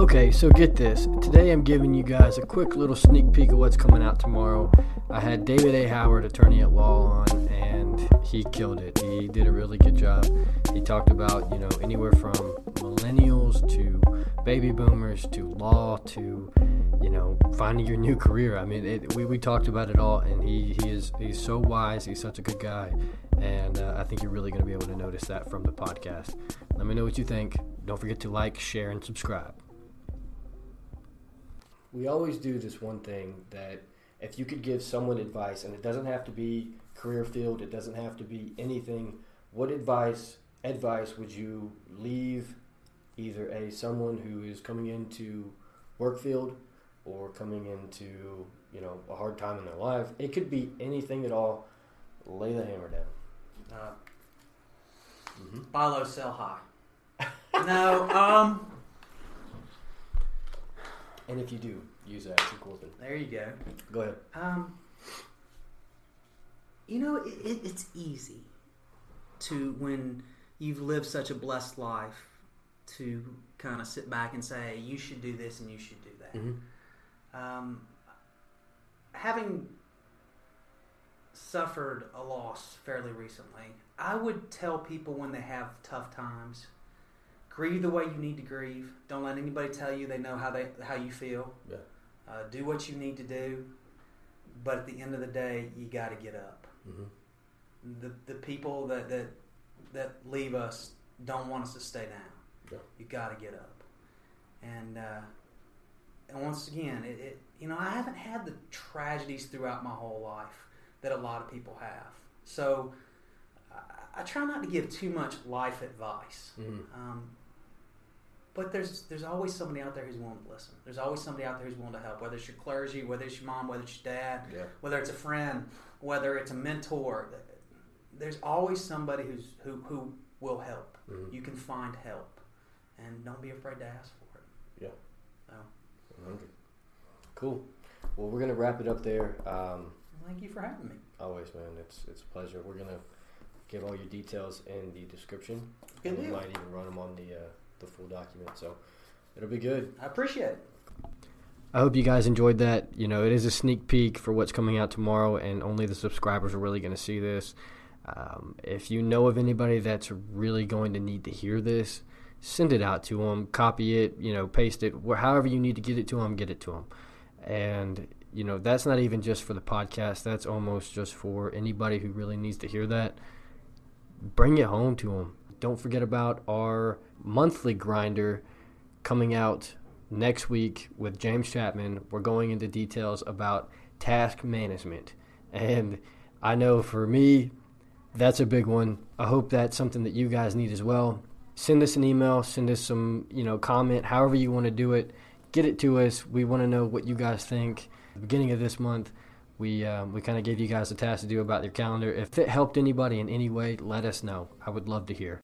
Okay, so get this. Today I'm giving you guys a quick little sneak peek of what's coming out tomorrow. I had David A. Howard, attorney at law, on, and he killed it. He did a really good job. He talked about, you know, anywhere from millennials to baby boomers to law to, you know, finding your new career. I mean, it, we, we talked about it all, and he, he is he's so wise. He's such a good guy, and uh, I think you're really going to be able to notice that from the podcast. Let me know what you think. Don't forget to like, share, and subscribe. We always do this one thing that if you could give someone advice, and it doesn't have to be career field, it doesn't have to be anything. What advice advice would you leave either a someone who is coming into work field or coming into you know a hard time in their life? It could be anything at all. Lay the hammer down. Uh, Mm-hmm. buy low, sell high. no, um, And if you do, use that. It's thing. there you go. Go ahead. Um, you know, it, it, it's easy to when you've lived such a blessed life to kind of sit back and say you should do this and you should do that. Mm-hmm. Um, having suffered a loss fairly recently, I would tell people when they have tough times, grieve the way you need to grieve. Don't let anybody tell you they know how they how you feel. Yeah. Uh, do what you need to do, but at the end of the day, you got to get up. Mm-hmm. The the people that that that leave us don't want us to stay down. Yeah. You got to get up, and uh, and once again, it, it you know I haven't had the tragedies throughout my whole life that a lot of people have. So I, I try not to give too much life advice. Mm-hmm. Um, but there's there's always somebody out there who's willing to listen. There's always somebody out there who's willing to help. Whether it's your clergy, whether it's your mom, whether it's your dad, Yeah. whether it's a friend, whether it's a mentor. There's always somebody who's who who will help. Mhm. You can find help, and don't be afraid to ask for it. Yeah. So 100. Cool. Well, we're gonna wrap it up there. Um, thank you for having me. always, man. It's it's a pleasure. We're gonna give all your details in the description. Good we deal. might even run them on the uh, the full document, so it'll be good. I appreciate it. I hope you guys enjoyed that. You know, it is a sneak peek for what's coming out tomorrow, and only the subscribers are really going to see this. Um, if you know of anybody that's really going to need to hear this, send it out to them, copy it, you know, paste it, wh- however you need to get it to them, get it to them. And, you know, that's not even just for the podcast, that's almost just for anybody who really needs to hear that. Bring it home to them. Don't forget about our monthly grinder coming out next week with James Chapman. We're going into details about task management. And I know for me, that's a big one. I hope that's something that you guys need as well. Send us an email, send us some, you know, comment, however you want to do it. Get it to us. We want to know what you guys think. The beginning of this month, we um, we kind of gave you guys a task to do about your calendar. If it helped anybody in any way, let us know. I would love to hear.